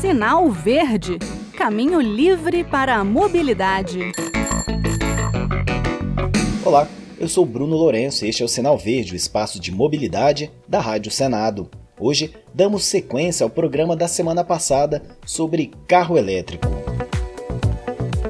Sinal Verde Caminho livre para a mobilidade. Olá, eu sou Bruno Lourenço e este é o Sinal Verde, o espaço de mobilidade da Rádio Senado. Hoje damos sequência ao programa da semana passada sobre carro elétrico.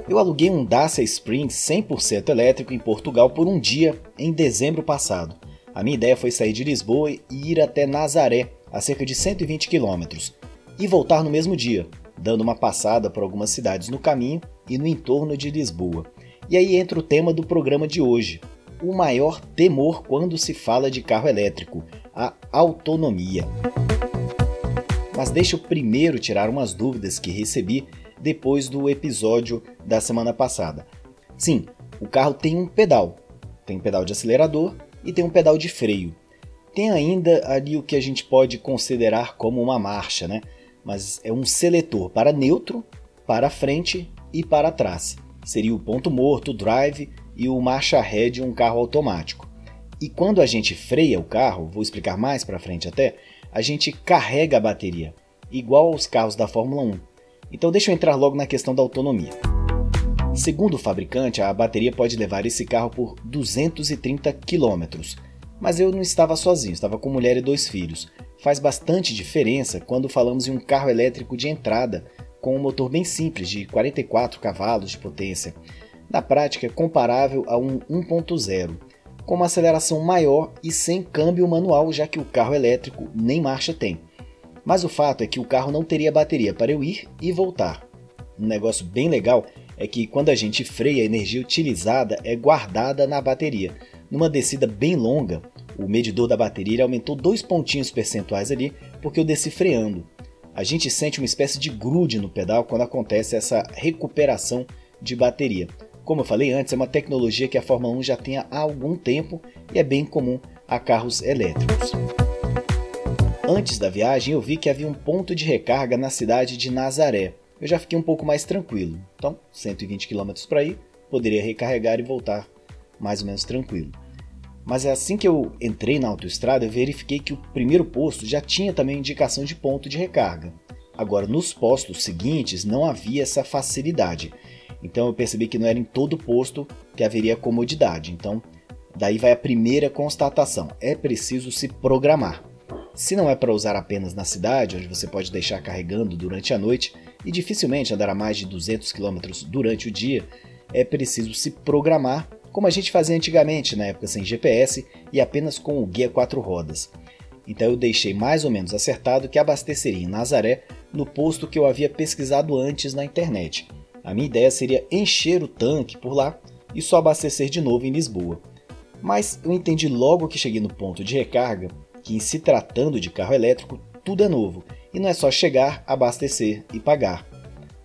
Eu aluguei um Dacia Spring 100% elétrico em Portugal por um dia em dezembro passado. A minha ideia foi sair de Lisboa e ir até Nazaré, a cerca de 120 quilômetros, e voltar no mesmo dia, dando uma passada por algumas cidades no caminho e no entorno de Lisboa. E aí entra o tema do programa de hoje: o maior temor quando se fala de carro elétrico, a autonomia. Mas deixa eu primeiro tirar umas dúvidas que recebi depois do episódio da semana passada. Sim, o carro tem um pedal. Tem um pedal de acelerador e tem um pedal de freio. Tem ainda ali o que a gente pode considerar como uma marcha, né? Mas é um seletor para neutro, para frente e para trás. Seria o ponto morto, o drive e o marcha ré de um carro automático. E quando a gente freia o carro, vou explicar mais para frente até, a gente carrega a bateria, igual aos carros da Fórmula 1. Então deixa eu entrar logo na questão da autonomia. Segundo o fabricante, a bateria pode levar esse carro por 230 km. Mas eu não estava sozinho, estava com mulher e dois filhos. Faz bastante diferença quando falamos em um carro elétrico de entrada com um motor bem simples de 44 cavalos de potência. Na prática, é comparável a um 1.0, com uma aceleração maior e sem câmbio manual, já que o carro elétrico nem marcha tem. Mas o fato é que o carro não teria bateria para eu ir e voltar. Um negócio bem legal é que quando a gente freia, a energia utilizada é guardada na bateria. Numa descida bem longa, o medidor da bateria aumentou dois pontinhos percentuais ali porque eu desci freando. A gente sente uma espécie de grude no pedal quando acontece essa recuperação de bateria. Como eu falei antes, é uma tecnologia que a Fórmula 1 já tem há algum tempo e é bem comum a carros elétricos. Antes da viagem, eu vi que havia um ponto de recarga na cidade de Nazaré. Eu já fiquei um pouco mais tranquilo. Então, 120 km para ir, poderia recarregar e voltar mais ou menos tranquilo. Mas é assim que eu entrei na autoestrada, eu verifiquei que o primeiro posto já tinha também indicação de ponto de recarga. Agora, nos postos seguintes não havia essa facilidade. Então eu percebi que não era em todo posto que haveria comodidade. Então, daí vai a primeira constatação: é preciso se programar. Se não é para usar apenas na cidade, onde você pode deixar carregando durante a noite e dificilmente andar a mais de 200 km durante o dia, é preciso se programar, como a gente fazia antigamente, na época sem GPS e apenas com o guia quatro rodas. Então eu deixei mais ou menos acertado que abasteceria em Nazaré no posto que eu havia pesquisado antes na internet. A minha ideia seria encher o tanque por lá e só abastecer de novo em Lisboa. Mas eu entendi logo que cheguei no ponto de recarga que, em se tratando de carro elétrico, tudo é novo e não é só chegar, abastecer e pagar.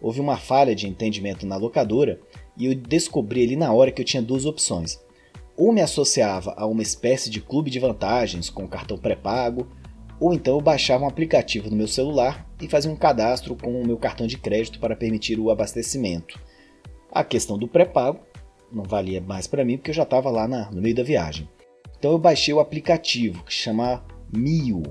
Houve uma falha de entendimento na locadora e eu descobri ali na hora que eu tinha duas opções. Ou me associava a uma espécie de clube de vantagens com cartão pré-pago, ou então eu baixava um aplicativo no meu celular e fazia um cadastro com o meu cartão de crédito para permitir o abastecimento. A questão do pré-pago não valia mais para mim porque eu já estava lá na, no meio da viagem. Então eu baixei o aplicativo que chama Mio,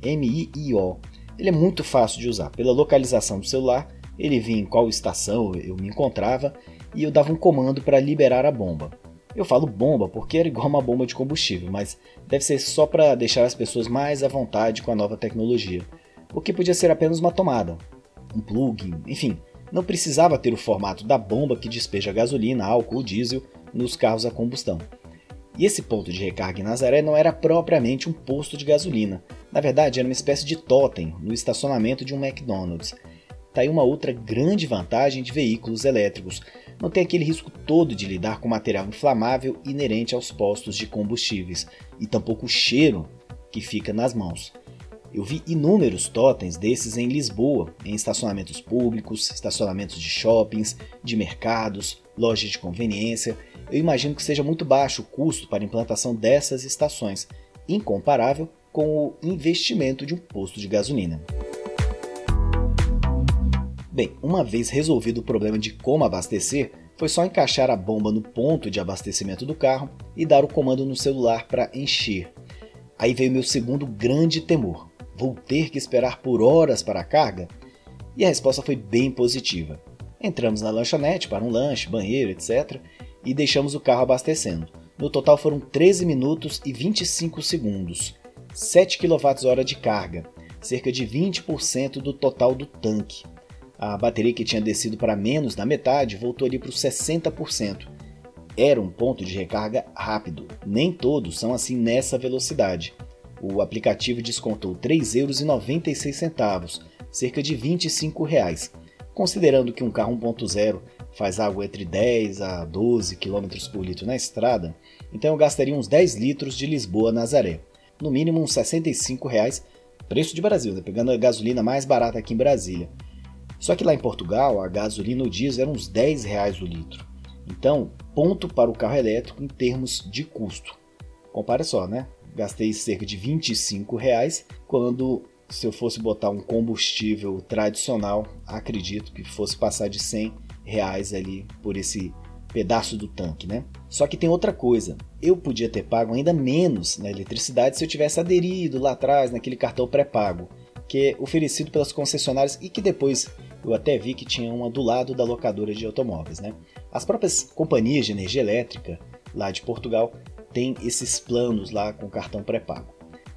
M-I-I-O. Ele é muito fácil de usar. Pela localização do celular, ele vinha em qual estação eu me encontrava e eu dava um comando para liberar a bomba. Eu falo bomba porque era igual uma bomba de combustível, mas deve ser só para deixar as pessoas mais à vontade com a nova tecnologia. O que podia ser apenas uma tomada, um plug, enfim, não precisava ter o formato da bomba que despeja gasolina, álcool ou diesel nos carros a combustão. E esse ponto de recarga em Nazaré não era propriamente um posto de gasolina. Na verdade, era uma espécie de totem no estacionamento de um McDonald's. Tá aí uma outra grande vantagem de veículos elétricos. Não tem aquele risco todo de lidar com material inflamável inerente aos postos de combustíveis e tampouco o cheiro que fica nas mãos. Eu vi inúmeros totens desses em Lisboa, em estacionamentos públicos, estacionamentos de shoppings, de mercados, lojas de conveniência eu imagino que seja muito baixo o custo para a implantação dessas estações, incomparável com o investimento de um posto de gasolina. Bem, uma vez resolvido o problema de como abastecer, foi só encaixar a bomba no ponto de abastecimento do carro e dar o comando no celular para encher. Aí veio meu segundo grande temor: Vou ter que esperar por horas para a carga? E a resposta foi bem positiva. Entramos na lanchonete para um lanche, banheiro, etc. e deixamos o carro abastecendo. No total foram 13 minutos e 25 segundos, 7 kWh de carga, cerca de 20% do total do tanque. A bateria que tinha descido para menos da metade voltou ali para os 60%. Era um ponto de recarga rápido, nem todos são assim nessa velocidade. O aplicativo descontou R$ 3,96 cerca de 25 reais, considerando que um carro 1.0 faz algo entre 10 a 12 km por litro na estrada, então eu gastaria uns 10 litros de Lisboa a Nazaré, no mínimo uns 65 reais, preço de Brasil, né? pegando a gasolina mais barata aqui em Brasília. Só que lá em Portugal, a gasolina o diesel era uns 10 reais o litro. Então, ponto para o carro elétrico em termos de custo. Compare só, né? Gastei cerca de 25 reais quando se eu fosse botar um combustível tradicional, acredito que fosse passar de 100 reais ali por esse pedaço do tanque, né? Só que tem outra coisa. Eu podia ter pago ainda menos na eletricidade se eu tivesse aderido lá atrás naquele cartão pré-pago, que é oferecido pelas concessionárias e que depois eu até vi que tinha uma do lado da locadora de automóveis, né? As próprias companhias de energia elétrica lá de Portugal têm esses planos lá com cartão pré-pago.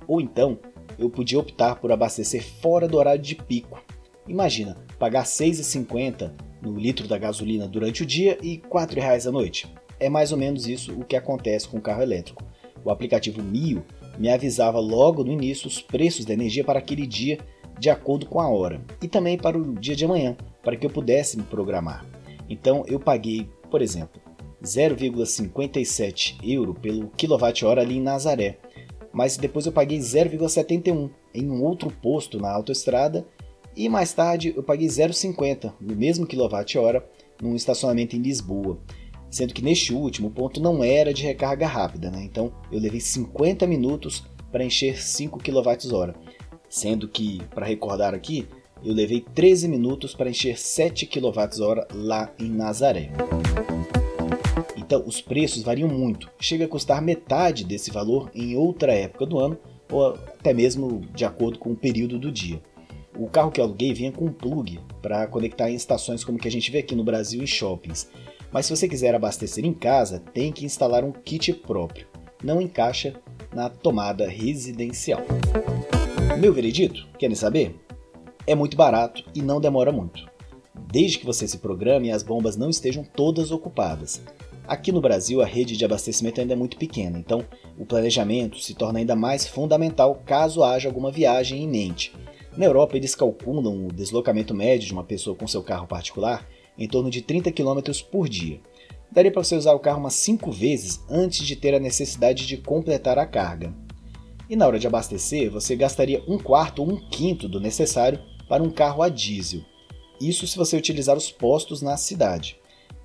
Ou então, eu podia optar por abastecer fora do horário de pico. Imagina, pagar R$ 6,50 no litro da gasolina durante o dia e R$ 4,00 à noite. É mais ou menos isso o que acontece com o carro elétrico. O aplicativo Mio me avisava logo no início os preços da energia para aquele dia de acordo com a hora e também para o dia de amanhã, para que eu pudesse me programar. Então eu paguei, por exemplo, 0,57 euro pelo quilowatt-hora ali em Nazaré, mas depois eu paguei 0,71 em um outro posto na autoestrada e mais tarde eu paguei 0,50 no mesmo quilowatt-hora num estacionamento em Lisboa, sendo que neste último ponto não era de recarga rápida, né? então eu levei 50 minutos para encher 5 kWh, sendo que, para recordar aqui, eu levei 13 minutos para encher 7 kWh lá em Nazaré. Então, os preços variam muito, chega a custar metade desse valor em outra época do ano ou até mesmo de acordo com o período do dia. O carro que eu aluguei vinha com um plug para conectar em estações como que a gente vê aqui no Brasil em shoppings. Mas se você quiser abastecer em casa, tem que instalar um kit próprio. Não encaixa na tomada residencial. Meu veredito, querem saber? É muito barato e não demora muito. Desde que você se programe as bombas não estejam todas ocupadas. Aqui no Brasil, a rede de abastecimento ainda é muito pequena, então o planejamento se torna ainda mais fundamental caso haja alguma viagem em mente. Na Europa, eles calculam o deslocamento médio de uma pessoa com seu carro particular em torno de 30 km por dia. Daria para você usar o carro umas 5 vezes antes de ter a necessidade de completar a carga. E na hora de abastecer, você gastaria um quarto ou um quinto do necessário para um carro a diesel. Isso se você utilizar os postos na cidade.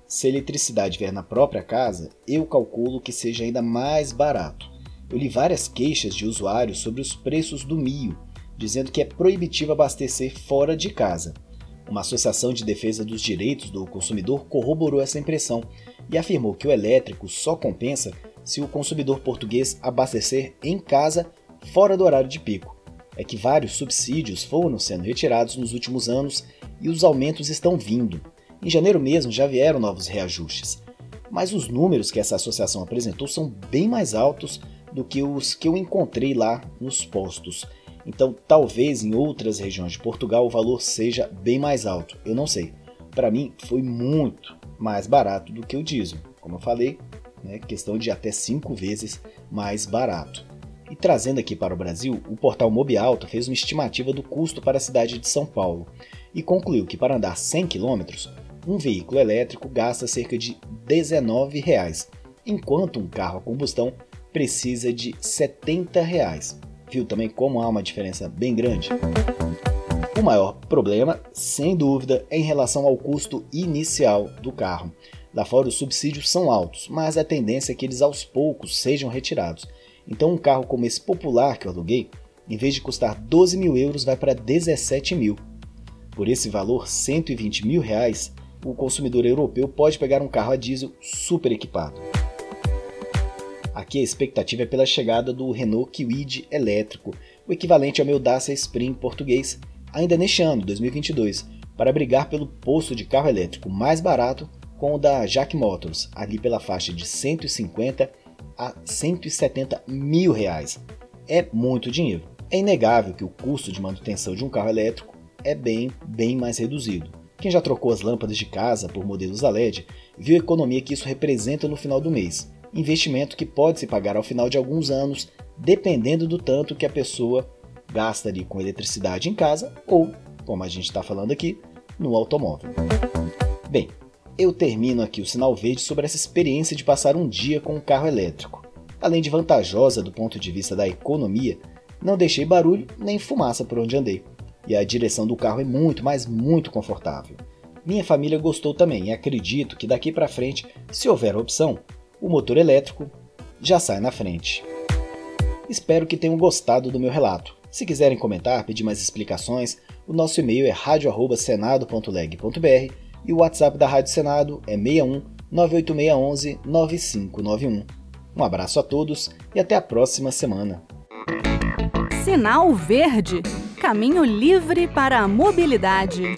Se a eletricidade vier na própria casa, eu calculo que seja ainda mais barato. Eu li várias queixas de usuários sobre os preços do Mio, dizendo que é proibitivo abastecer fora de casa. Uma associação de defesa dos direitos do consumidor corroborou essa impressão e afirmou que o elétrico só compensa se o consumidor português abastecer em casa fora do horário de pico. É que vários subsídios foram sendo retirados nos últimos anos e os aumentos estão vindo. Em janeiro mesmo já vieram novos reajustes, mas os números que essa associação apresentou são bem mais altos do que os que eu encontrei lá nos postos. Então, talvez em outras regiões de Portugal o valor seja bem mais alto, eu não sei. Para mim, foi muito mais barato do que o diesel. Como eu falei, né, questão de até 5 vezes mais barato. E trazendo aqui para o Brasil, o portal Mobialto fez uma estimativa do custo para a cidade de São Paulo e concluiu que para andar 100 km, um veículo elétrico gasta cerca de R$ reais, enquanto um carro a combustão precisa de 70 reais. Viu também como há uma diferença bem grande? O maior problema, sem dúvida, é em relação ao custo inicial do carro. Lá fora os subsídios são altos, mas a tendência é que eles aos poucos sejam retirados. Então um carro como esse popular que eu aluguei, em vez de custar 12 mil euros, vai para 17 mil. Por esse valor, 120 mil reais, o consumidor europeu pode pegar um carro a diesel super equipado. Aqui a expectativa é pela chegada do Renault Kwid elétrico, o equivalente ao meu Dacia Spring português, ainda neste ano, 2022, para brigar pelo posto de carro elétrico mais barato com o da Jack Motors, ali pela faixa de 150 a 170 mil reais. É muito dinheiro. É inegável que o custo de manutenção de um carro elétrico é bem, bem mais reduzido. Quem já trocou as lâmpadas de casa por modelos a LED viu a economia que isso representa no final do mês. Investimento que pode se pagar ao final de alguns anos, dependendo do tanto que a pessoa gasta ali com eletricidade em casa ou, como a gente está falando aqui, no automóvel. Bem, eu termino aqui o sinal verde sobre essa experiência de passar um dia com um carro elétrico. Além de vantajosa do ponto de vista da economia, não deixei barulho nem fumaça por onde andei. E a direção do carro é muito, mas muito confortável. Minha família gostou também e acredito que daqui para frente, se houver opção, o motor elétrico já sai na frente. Espero que tenham gostado do meu relato. Se quiserem comentar, pedir mais explicações, o nosso e-mail é radio@senado.leg.br e o WhatsApp da Rádio Senado é 61 98611 9591. Um abraço a todos e até a próxima semana. Sinal Verde Caminho livre para a mobilidade.